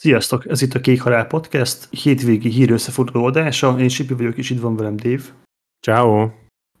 Sziasztok, ez itt a Kék Halál Podcast, hétvégi hír összefoglaló adása, én Sipi vagyok, és itt van velem Dave. Ciao.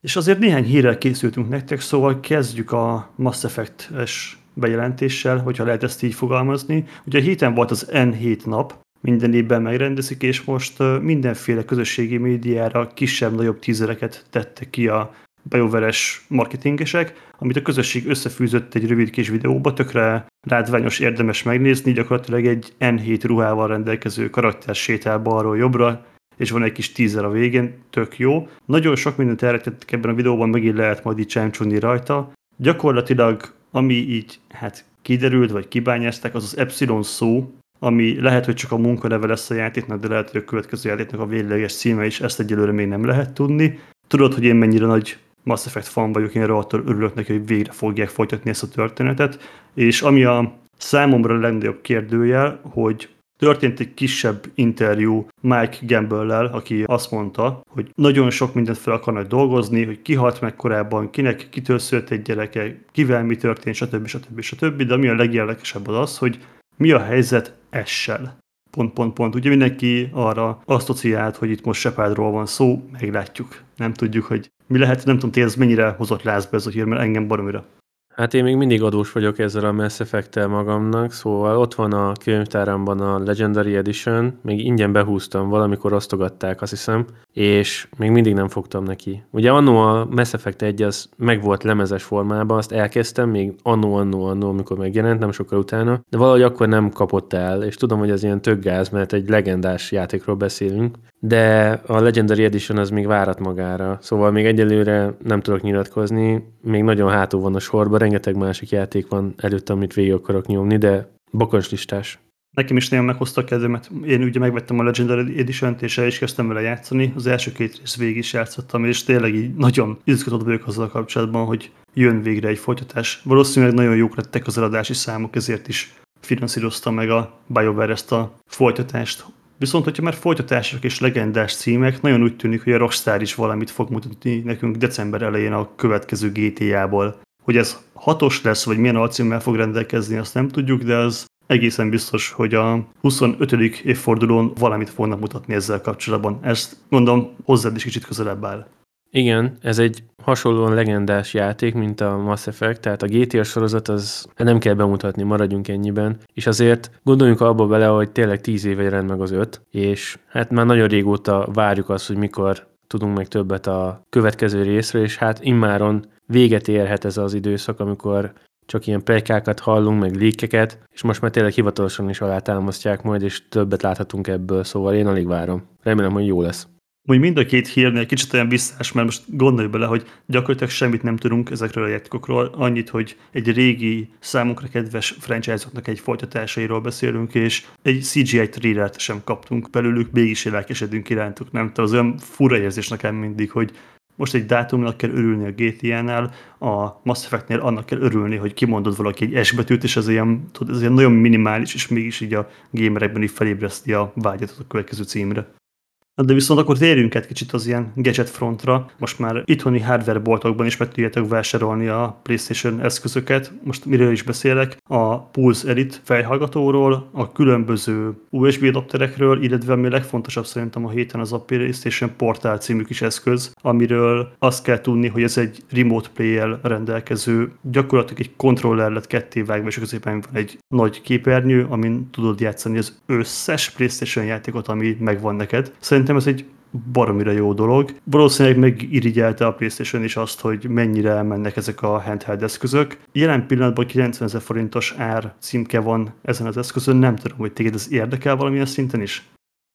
És azért néhány hírrel készültünk nektek, szóval kezdjük a Mass Effect-es bejelentéssel, hogyha lehet ezt így fogalmazni. Ugye a héten volt az N7 nap, minden évben megrendezik, és most mindenféle közösségi médiára kisebb-nagyobb tízereket tettek ki a BioWare-es marketingesek, amit a közösség összefűzött egy rövid kis videóba, tökre látványos érdemes megnézni, gyakorlatilag egy N7 ruhával rendelkező karakter sétál balról jobbra, és van egy kis teaser a végén, tök jó. Nagyon sok mindent elrettettek ebben a videóban, megint lehet majd így csámcsonni rajta. Gyakorlatilag, ami így hát kiderült, vagy kibányázták, az az Epsilon szó, ami lehet, hogy csak a munkaneve lesz a játéknak, de lehet, hogy a következő játéknak a végleges címe is, ezt egyelőre még nem lehet tudni. Tudod, hogy én mennyire nagy Mass Effect fan vagyok, én rohadtul örülök neki, hogy végre fogják folytatni ezt a történetet, és ami a számomra a legnagyobb kérdőjel, hogy történt egy kisebb interjú Mike Gamble-lel, aki azt mondta, hogy nagyon sok mindent fel akarnak dolgozni, hogy ki halt meg korábban, kinek kitől szült egy gyereke, kivel mi történt, stb. stb. stb. De ami a legérdekesebb az az, hogy mi a helyzet essel. Pont, pont, pont. Ugye mindenki arra asszociált, hogy itt most Shepardról van szó, meglátjuk. Nem tudjuk, hogy mi lehet, nem tudom, ti mennyire hozott lázba ez a hír, mert engem baromira. Hát én még mindig adós vagyok ezzel a Mass effect magamnak, szóval ott van a könyvtáramban a Legendary Edition, még ingyen behúztam, valamikor osztogatták, azt hiszem, és még mindig nem fogtam neki. Ugye annó a Mass Effect 1 az meg volt lemezes formában, azt elkezdtem még annó, annó, annó, amikor megjelent, nem sokkal utána, de valahogy akkor nem kapott el, és tudom, hogy ez ilyen tök gáz, mert egy legendás játékról beszélünk, de a Legendary Edition az még várat magára, szóval még egyelőre nem tudok nyilatkozni, még nagyon hátul van a sorban, rengeteg másik játék van előtt, amit végig akarok nyomni, de listás. Nekem is nagyon meghozta a kedvemet. Én ugye megvettem a Legendary Edition-t, és el is kezdtem vele játszani. Az első két rész végig is játszottam, és tényleg így nagyon izgatott vagyok azzal kapcsolatban, hogy jön végre egy folytatás. Valószínűleg nagyon jók lettek az eladási számok, ezért is finanszírozta meg a BioWare ezt a folytatást. Viszont, hogyha már folytatások és legendás címek, nagyon úgy tűnik, hogy a Rockstar is valamit fog mutatni nekünk december elején a következő GTA-ból. Hogy ez hatos lesz, vagy milyen alcímmel fog rendelkezni, azt nem tudjuk, de az egészen biztos, hogy a 25. évfordulón valamit fognak mutatni ezzel kapcsolatban. Ezt mondom, hozzád is kicsit közelebb áll. Igen, ez egy hasonlóan legendás játék, mint a Mass Effect, tehát a GTA sorozat az nem kell bemutatni, maradjunk ennyiben, és azért gondoljunk abba bele, hogy tényleg tíz éve jelent meg az öt, és hát már nagyon régóta várjuk azt, hogy mikor tudunk meg többet a következő részre, és hát immáron véget érhet ez az időszak, amikor csak ilyen pletykákat hallunk, meg líkeket, és most már tényleg hivatalosan is alátámasztják majd, és többet láthatunk ebből, szóval én alig várom. Remélem, hogy jó lesz. Úgy mind a két hírnél kicsit olyan visszás, mert most gondolj bele, hogy gyakorlatilag semmit nem tudunk ezekről a játékokról, annyit, hogy egy régi, számunkra kedves franchise-oknak egy folytatásairól beszélünk, és egy CGI thrillert sem kaptunk belőlük, mégis lelkesedünk irántuk, nem? Tehát az olyan fura érzés nekem mindig, hogy most egy dátumnak kell örülni a GTA-nál, a Mass Effect-nél annak kell örülni, hogy kimondod valaki egy S betűt, és ez ilyen, tudod, ez ilyen nagyon minimális, és mégis így a gamerekben így felébreszti a vágyat a következő címre. De viszont akkor térjünk egy kicsit az ilyen gadget frontra. Most már itthoni hardware boltokban is meg tudjátok vásárolni a PlayStation eszközöket. Most miről is beszélek? A Pulse Elite fejhallgatóról, a különböző USB adapterekről, illetve ami legfontosabb szerintem a héten az a PlayStation Portal című kis eszköz, amiről azt kell tudni, hogy ez egy remote play rendelkező, gyakorlatilag egy kontroller lett ketté vágva, és középen van egy nagy képernyő, amin tudod játszani az összes PlayStation játékot, ami megvan neked. Szerintem szerintem ez egy baromira jó dolog. Valószínűleg megirigyelte a PlayStation is azt, hogy mennyire elmennek ezek a handheld eszközök. Jelen pillanatban 90 ezer forintos ár címke van ezen az eszközön, nem tudom, hogy téged ez érdekel valamilyen szinten is?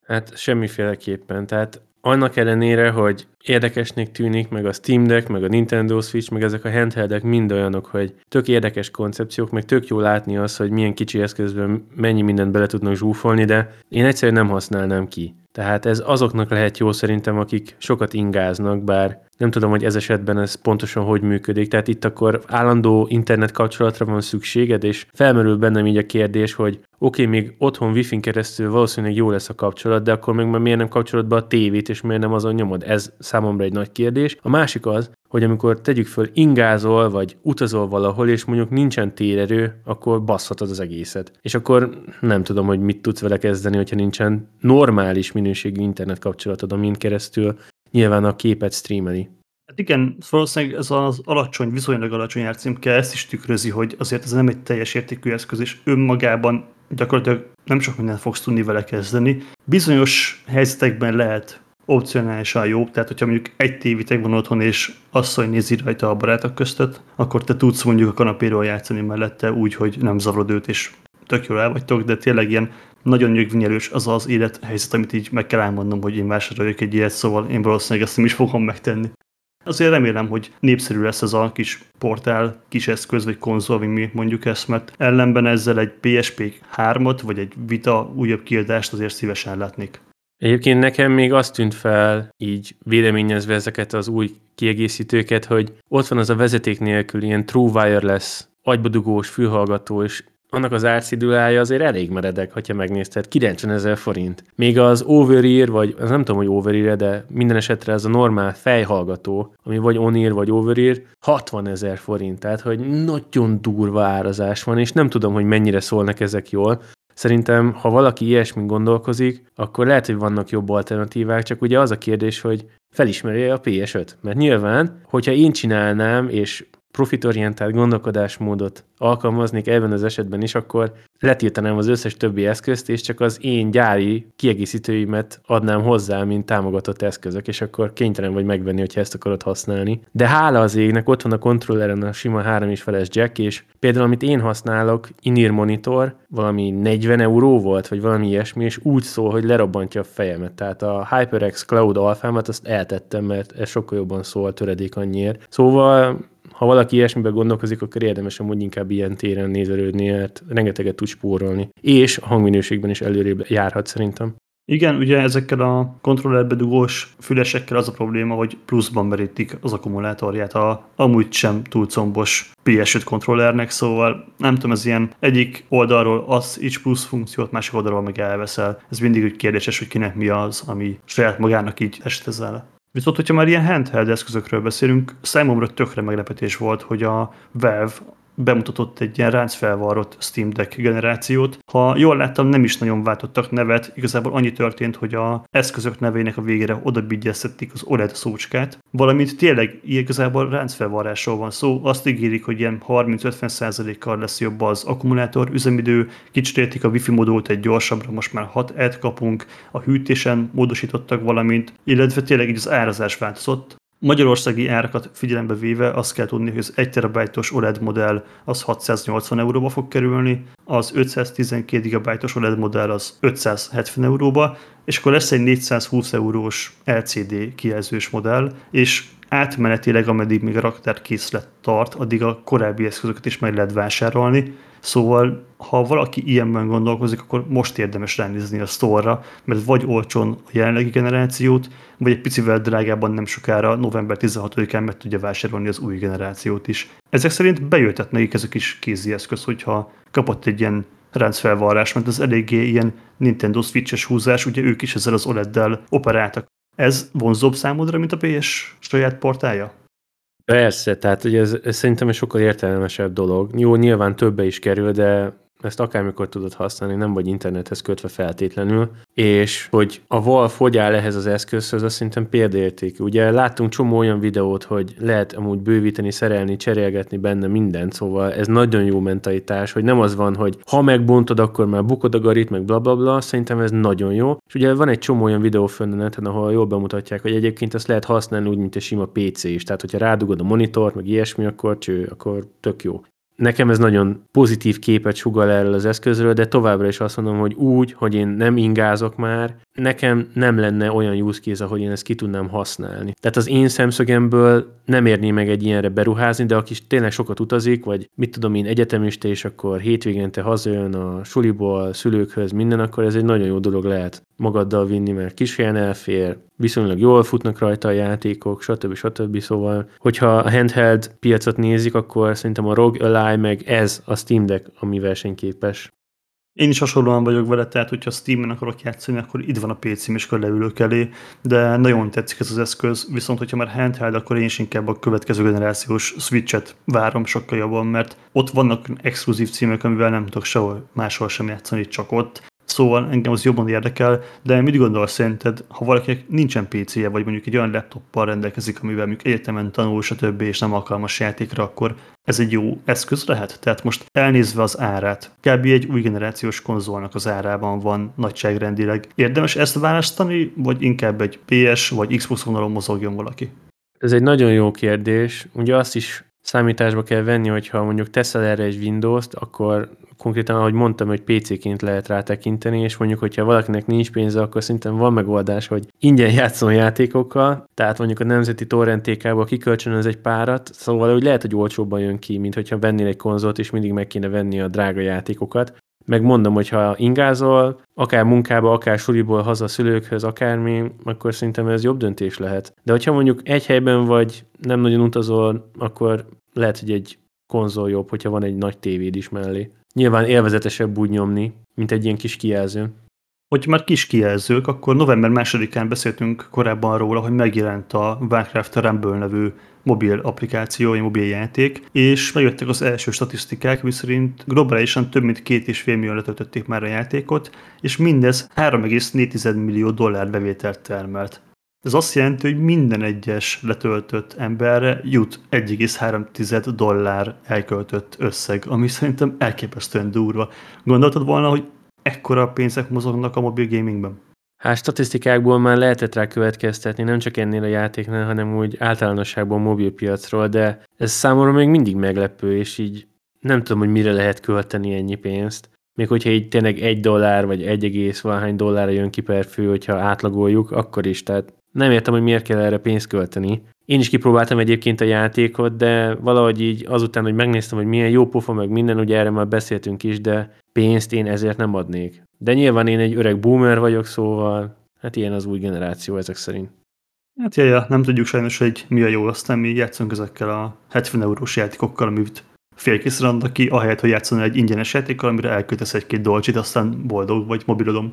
Hát semmiféleképpen, tehát annak ellenére, hogy érdekesnek tűnik, meg a Steam Deck, meg a Nintendo Switch, meg ezek a handheldek mind olyanok, hogy tök érdekes koncepciók, meg tök jó látni az, hogy milyen kicsi eszközben mennyi mindent bele tudnak zsúfolni, de én egyszerűen nem használnám ki. Tehát ez azoknak lehet jó szerintem, akik sokat ingáznak, bár nem tudom, hogy ez esetben ez pontosan hogy működik. Tehát itt akkor állandó internet kapcsolatra van szükséged, és felmerül bennem így a kérdés, hogy oké, okay, még otthon wifi-n keresztül valószínűleg jó lesz a kapcsolat, de akkor még már miért nem kapcsolod be a tévét, és miért nem azon nyomod? Ez számomra egy nagy kérdés. A másik az, hogy amikor tegyük föl ingázol, vagy utazol valahol, és mondjuk nincsen térerő, akkor baszhatod az egészet. És akkor nem tudom, hogy mit tudsz vele kezdeni, hogyha nincsen normális minőségű internet kapcsolatod, amin keresztül nyilván a képet streameli. Hát igen, valószínűleg ez az alacsony, viszonylag alacsony árcímke ezt is tükrözi, hogy azért ez nem egy teljes értékű eszköz, és önmagában gyakorlatilag nem sok mindent fogsz tudni vele kezdeni. Bizonyos helyzetekben lehet opcionálisan jó, tehát hogyha mondjuk egy tévitek van otthon, és asszony nézi rajta a barátok köztet, akkor te tudsz mondjuk a kanapéról játszani mellette úgy, hogy nem zavrod őt, és tök jól el vagytok, de tényleg ilyen nagyon nyögvinyelős az az élethelyzet, amit így meg kell elmondnom, hogy én vásároljak egy ilyet, szóval én valószínűleg ezt nem is fogom megtenni. Azért remélem, hogy népszerű lesz ez a kis portál, kis eszköz vagy konzol, vagy mi mondjuk ezt, mert ellenben ezzel egy PSP 3-ot, vagy egy Vita újabb kiadást azért szívesen látnék. Egyébként nekem még azt tűnt fel, így véleményezve ezeket az új kiegészítőket, hogy ott van az a vezeték nélkül ilyen true wireless, agybadugós fülhallgató, és annak az árcidulája azért elég meredek, ha megnézted, 90 ezer forint. Még az over vagy az nem tudom, hogy over de minden esetre ez a normál fejhallgató, ami vagy on vagy over 60 ezer forint, tehát hogy nagyon durva árazás van, és nem tudom, hogy mennyire szólnak ezek jól. Szerintem, ha valaki ilyesmin gondolkozik, akkor lehet, hogy vannak jobb alternatívák, csak ugye az a kérdés, hogy felismeri a PS5. Mert nyilván, hogyha én csinálnám, és profitorientált gondolkodásmódot alkalmaznék ebben az esetben is, akkor letiltanám az összes többi eszközt, és csak az én gyári kiegészítőimet adnám hozzá, mint támogatott eszközök, és akkor kénytelen vagy megvenni, hogyha ezt akarod használni. De hála az égnek, ott van a kontrolleren a sima 3 és feles jack, és például amit én használok, in monitor, valami 40 euró volt, vagy valami ilyesmi, és úgy szól, hogy lerobbantja a fejemet. Tehát a HyperX Cloud alfámat azt eltettem, mert ez sokkal jobban szól töredék annyiért. Szóval ha valaki ilyesmiben gondolkozik, akkor érdemes amúgy inkább ilyen téren nézelődni, mert rengeteget tud spórolni. És a hangminőségben is előrébb járhat szerintem. Igen, ugye ezekkel a kontrollerbe dugós fülesekkel az a probléma, hogy pluszban merítik az akkumulátorját a amúgy sem túl combos PS5 kontrollernek, szóval nem tudom, ez ilyen egyik oldalról az így plusz funkciót, másik oldalról meg elveszel. Ez mindig úgy kérdéses, hogy kinek mi az, ami saját magának így estezel. Viszont, hogyha már ilyen handheld eszközökről beszélünk, számomra tökre meglepetés volt, hogy a Valve bemutatott egy ilyen ráncfelvarrott Steam Deck generációt. Ha jól láttam, nem is nagyon váltottak nevet, igazából annyi történt, hogy a eszközök nevének a végére oda az OLED szócskát, valamint tényleg igazából ráncfelvarrásról van szó, azt ígérik, hogy ilyen 30-50%-kal lesz jobb az akkumulátor üzemidő, kicsit a wifi modult egy gyorsabbra, most már 6 et kapunk, a hűtésen módosítottak valamint, illetve tényleg így az árazás változott, Magyarországi árakat figyelembe véve azt kell tudni, hogy az 1 terabájtos OLED modell az 680 euróba fog kerülni, az 512 GB-os OLED modell az 570 euróba, és akkor lesz egy 420 eurós LCD kijelzős modell, és átmenetileg, ameddig még a raktárkészlet tart, addig a korábbi eszközöket is meg lehet vásárolni, Szóval, ha valaki ilyenben gondolkozik, akkor most érdemes ránézni a store mert vagy olcsón a jelenlegi generációt, vagy egy picivel drágában nem sokára, november 16-án meg tudja vásárolni az új generációt is. Ezek szerint bejöttet nekik ez a kis kézi eszköz, hogyha kapott egy ilyen ráncfelvarrás, mert az eléggé ilyen Nintendo Switch-es húzás, ugye ők is ezzel az OLED-del operáltak. Ez vonzóbb számodra, mint a PS saját portája? Persze, tehát ugye ez, ez szerintem egy sokkal értelmesebb dolog. Jó, nyilván többe is kerül, de ezt akármikor tudod használni, nem vagy internethez kötve feltétlenül, és hogy a Valve hogy áll ehhez az eszközhöz, az szerintem példaértékű. Ugye láttunk csomó olyan videót, hogy lehet amúgy bővíteni, szerelni, cserélgetni benne mindent, szóval ez nagyon jó mentalitás, hogy nem az van, hogy ha megbontod, akkor már bukod a garit, meg bla bla bla, szerintem ez nagyon jó. És ugye van egy csomó olyan videó fönn a neten, ahol jól bemutatják, hogy egyébként ezt lehet használni úgy, mint egy sima PC is. Tehát, hogyha rádugod a monitort, meg ilyesmi, akkor cső, akkor tök jó. Nekem ez nagyon pozitív képet sugal erről az eszközről, de továbbra is azt mondom, hogy úgy, hogy én nem ingázok már, nekem nem lenne olyan use case, ahogy én ezt ki tudnám használni. Tehát az én szemszögemből nem érné meg egy ilyenre beruházni, de aki tényleg sokat utazik, vagy mit tudom én, egyetemista, és akkor hétvégente hazajön a suliból, szülőkhöz, minden, akkor ez egy nagyon jó dolog lehet magaddal vinni, mert kis helyen elfér, viszonylag jól futnak rajta a játékok, stb. stb. Szóval, hogyha a handheld piacot nézik, akkor szerintem a ROG Ally meg ez a Steam Deck, ami versenyképes. Én is hasonlóan vagyok vele, tehát hogyha Steam-en akarok játszani, akkor itt van a PC-m, és akkor leülök elé, de nagyon tetszik ez az eszköz, viszont hogyha már handheld, akkor én is inkább a következő generációs Switch-et várom sokkal jobban, mert ott vannak exkluzív címek, amivel nem tudok sehol máshol sem játszani, csak ott, Szóval engem az jobban érdekel, de mit gondolsz szerinted, ha valakinek nincsen PC-je, vagy mondjuk egy olyan laptoppal rendelkezik, amivel mondjuk egyetemen tanul, stb. és nem alkalmas játékra, akkor ez egy jó eszköz lehet? Tehát most elnézve az árát, kb. egy új generációs konzolnak az árában van nagyságrendileg. Érdemes ezt választani, vagy inkább egy PS vagy Xbox vonalon mozogjon valaki? Ez egy nagyon jó kérdés. Ugye azt is számításba kell venni, hogyha mondjuk teszel erre egy Windows-t, akkor konkrétan, ahogy mondtam, hogy PC-ként lehet rá tekinteni, és mondjuk, hogyha valakinek nincs pénze, akkor szerintem van megoldás, hogy ingyen játszon játékokkal, tehát mondjuk a nemzeti torrentékába kikölcsönöz egy párat, szóval hogy lehet, hogy olcsóbban jön ki, mint hogyha vennél egy konzolt, és mindig meg kéne venni a drága játékokat. Meg mondom, hogy ha ingázol, akár munkába, akár suliból haza szülőkhöz, akármi, akkor szerintem ez jobb döntés lehet. De hogyha mondjuk egy helyben vagy, nem nagyon utazol, akkor lehet, hogy egy konzol jobb, hogyha van egy nagy tévéd is mellé. Nyilván élvezetesebb úgy nyomni, mint egy ilyen kis kijelző. Hogy már kis kijelzők, akkor november másodikán beszéltünk korábban róla, hogy megjelent a Warcraft Rumble nevű mobil applikáció, vagy mobil játék, és megjöttek az első statisztikák, miszerint globálisan több mint két és fél millió letöltötték már a játékot, és mindez 3,4 millió dollár bevételt termelt. Ez azt jelenti, hogy minden egyes letöltött emberre jut 1,3 dollár elköltött összeg, ami szerintem elképesztően durva. Gondoltad volna, hogy ekkora pénzek mozognak a mobil gamingben? Hát statisztikákból már lehetett rá következtetni, nem csak ennél a játéknál, hanem úgy általánosságban a mobilpiacról, de ez számomra még mindig meglepő, és így nem tudom, hogy mire lehet költeni ennyi pénzt. Még hogyha így tényleg egy dollár, vagy egy egész valahány dollárra jön ki per fő, hogyha átlagoljuk, akkor is, tehát nem értem, hogy miért kell erre pénzt költeni. Én is kipróbáltam egyébként a játékot, de valahogy így azután, hogy megnéztem, hogy milyen jó pofa, meg minden, ugye erre már beszéltünk is, de pénzt én ezért nem adnék. De nyilván én egy öreg boomer vagyok, szóval hát ilyen az új generáció ezek szerint. Hát jaja, nem tudjuk sajnos, hogy mi a jó, aztán mi játszunk ezekkel a 70 eurós játékokkal, amit félkészre adnak ki, ahelyett, hogy játszani egy ingyenes játékkal, amire elkötesz egy-két dolcsit, aztán boldog vagy mobilodom.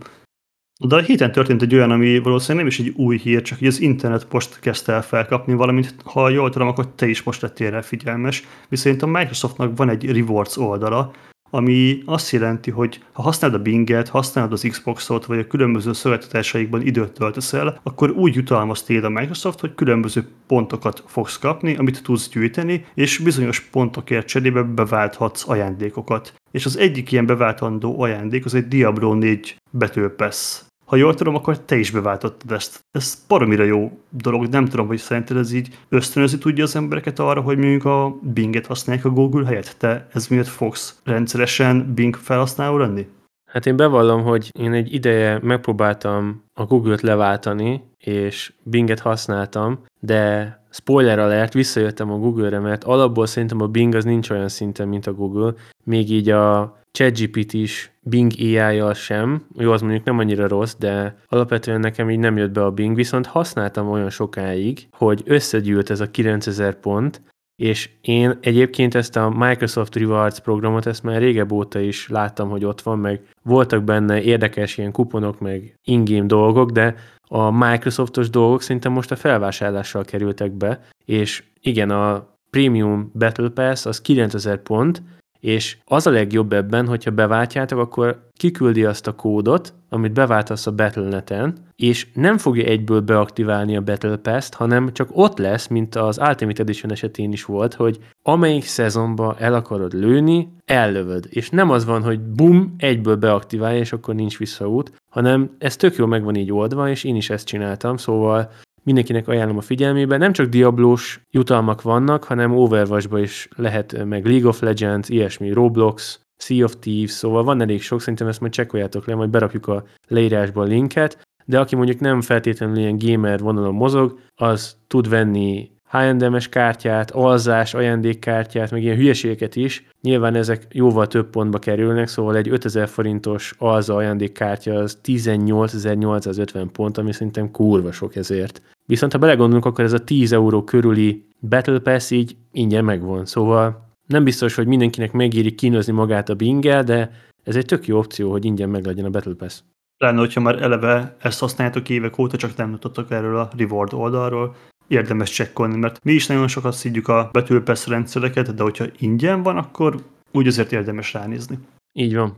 De a héten történt egy olyan, ami valószínűleg nem is egy új hír, csak hogy az internet post kezdte el felkapni, valamint ha jól tudom, akkor te is most lettél rá figyelmes, viszont a Microsoftnak van egy rewards oldala, ami azt jelenti, hogy ha használod a Binget, használod az Xboxot, vagy a különböző szolgáltatásaikban időt töltesz el, akkor úgy jutalmaz téged a Microsoft, hogy különböző pontokat fogsz kapni, amit tudsz gyűjteni, és bizonyos pontokért cserébe beválthatsz ajándékokat. És az egyik ilyen beváltandó ajándék az egy Diablo 4 betőpesz ha jól tudom, akkor te is beváltottad ezt. Ez baromira jó dolog, nem tudom, hogy szerinted ez így ösztönözi tudja az embereket arra, hogy mondjuk a Binget használják a Google helyett. Te ez miért fogsz rendszeresen Bing felhasználó lenni? Hát én bevallom, hogy én egy ideje megpróbáltam a Google-t leváltani, és Binget használtam, de spoiler alert, visszajöttem a Google-re, mert alapból szerintem a Bing az nincs olyan szinten, mint a Google, még így a ChatGPT is Bing ai sem, jó, az mondjuk nem annyira rossz, de alapvetően nekem így nem jött be a Bing, viszont használtam olyan sokáig, hogy összegyűlt ez a 9000 pont, és én egyébként ezt a Microsoft Rewards programot, ezt már régebb óta is láttam, hogy ott van, meg voltak benne érdekes ilyen kuponok, meg ingame dolgok, de a Microsoftos dolgok szerintem most a felvásárlással kerültek be, és igen, a Premium Battle Pass az 9000 pont, és az a legjobb ebben, hogyha beváltjátok, akkor kiküldi azt a kódot, amit beváltasz a Battle.net-en, és nem fogja egyből beaktiválni a Battle Pass-t, hanem csak ott lesz, mint az Ultimate Edition esetén is volt, hogy amelyik szezonba el akarod lőni, ellövöd. És nem az van, hogy bum, egyből beaktiválja, és akkor nincs visszaút, hanem ez tök jó meg van így oldva, és én is ezt csináltam, szóval mindenkinek ajánlom a figyelmébe. Nem csak Diablós jutalmak vannak, hanem Overwatchba is lehet, meg League of Legends, ilyesmi, Roblox, Sea of Thieves, szóval van elég sok, szerintem ezt majd csekkoljátok le, majd berakjuk a leírásba a linket, de aki mondjuk nem feltétlenül ilyen gamer vonalon mozog, az tud venni H&M-es kártyát, alzás, ajándékkártyát, meg ilyen hülyeségeket is. Nyilván ezek jóval több pontba kerülnek, szóval egy 5000 forintos alza ajándékkártya az 18.850 pont, ami szerintem kurva sok ezért. Viszont ha belegondolunk, akkor ez a 10 euró körüli Battle Pass így ingyen megvan. Szóval nem biztos, hogy mindenkinek megéri kínozni magát a bingel, de ez egy tök jó opció, hogy ingyen meglegyen a Battle Pass. Lenne, hogyha már eleve ezt használjátok évek óta, csak nem tudtok erről a reward oldalról, érdemes csekkolni, mert mi is nagyon sokat szídjuk a Battle Pass rendszereket, de hogyha ingyen van, akkor úgy azért érdemes ránézni. Így van.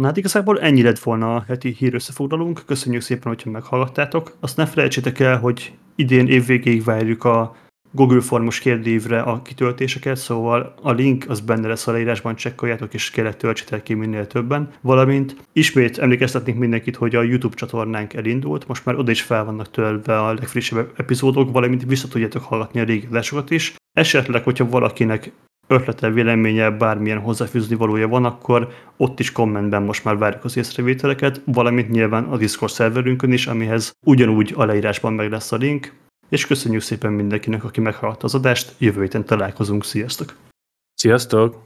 Na hát igazából ennyi lett volna a heti hír összefoglalunk. Köszönjük szépen, hogyha meghallgattátok. Azt ne felejtsétek el, hogy idén évvégéig várjuk a Google Formos kérdévre a kitöltéseket, szóval a link az benne lesz a leírásban, csekkoljátok és kérlek töltsétek ki minél többen. Valamint ismét emlékeztetnénk mindenkit, hogy a YouTube csatornánk elindult, most már oda is fel vannak tölve a legfrissebb epizódok, valamint vissza tudjátok hallgatni a régi adásokat is. Esetleg, hogyha valakinek ötlete, véleménye, bármilyen hozzáfűzni valója van, akkor ott is kommentben most már várjuk az észrevételeket, valamint nyilván a Discord szerverünkön is, amihez ugyanúgy a leírásban meg lesz a link, és köszönjük szépen mindenkinek, aki meghallgatta az adást, jövő héten találkozunk, sziasztok! Sziasztok!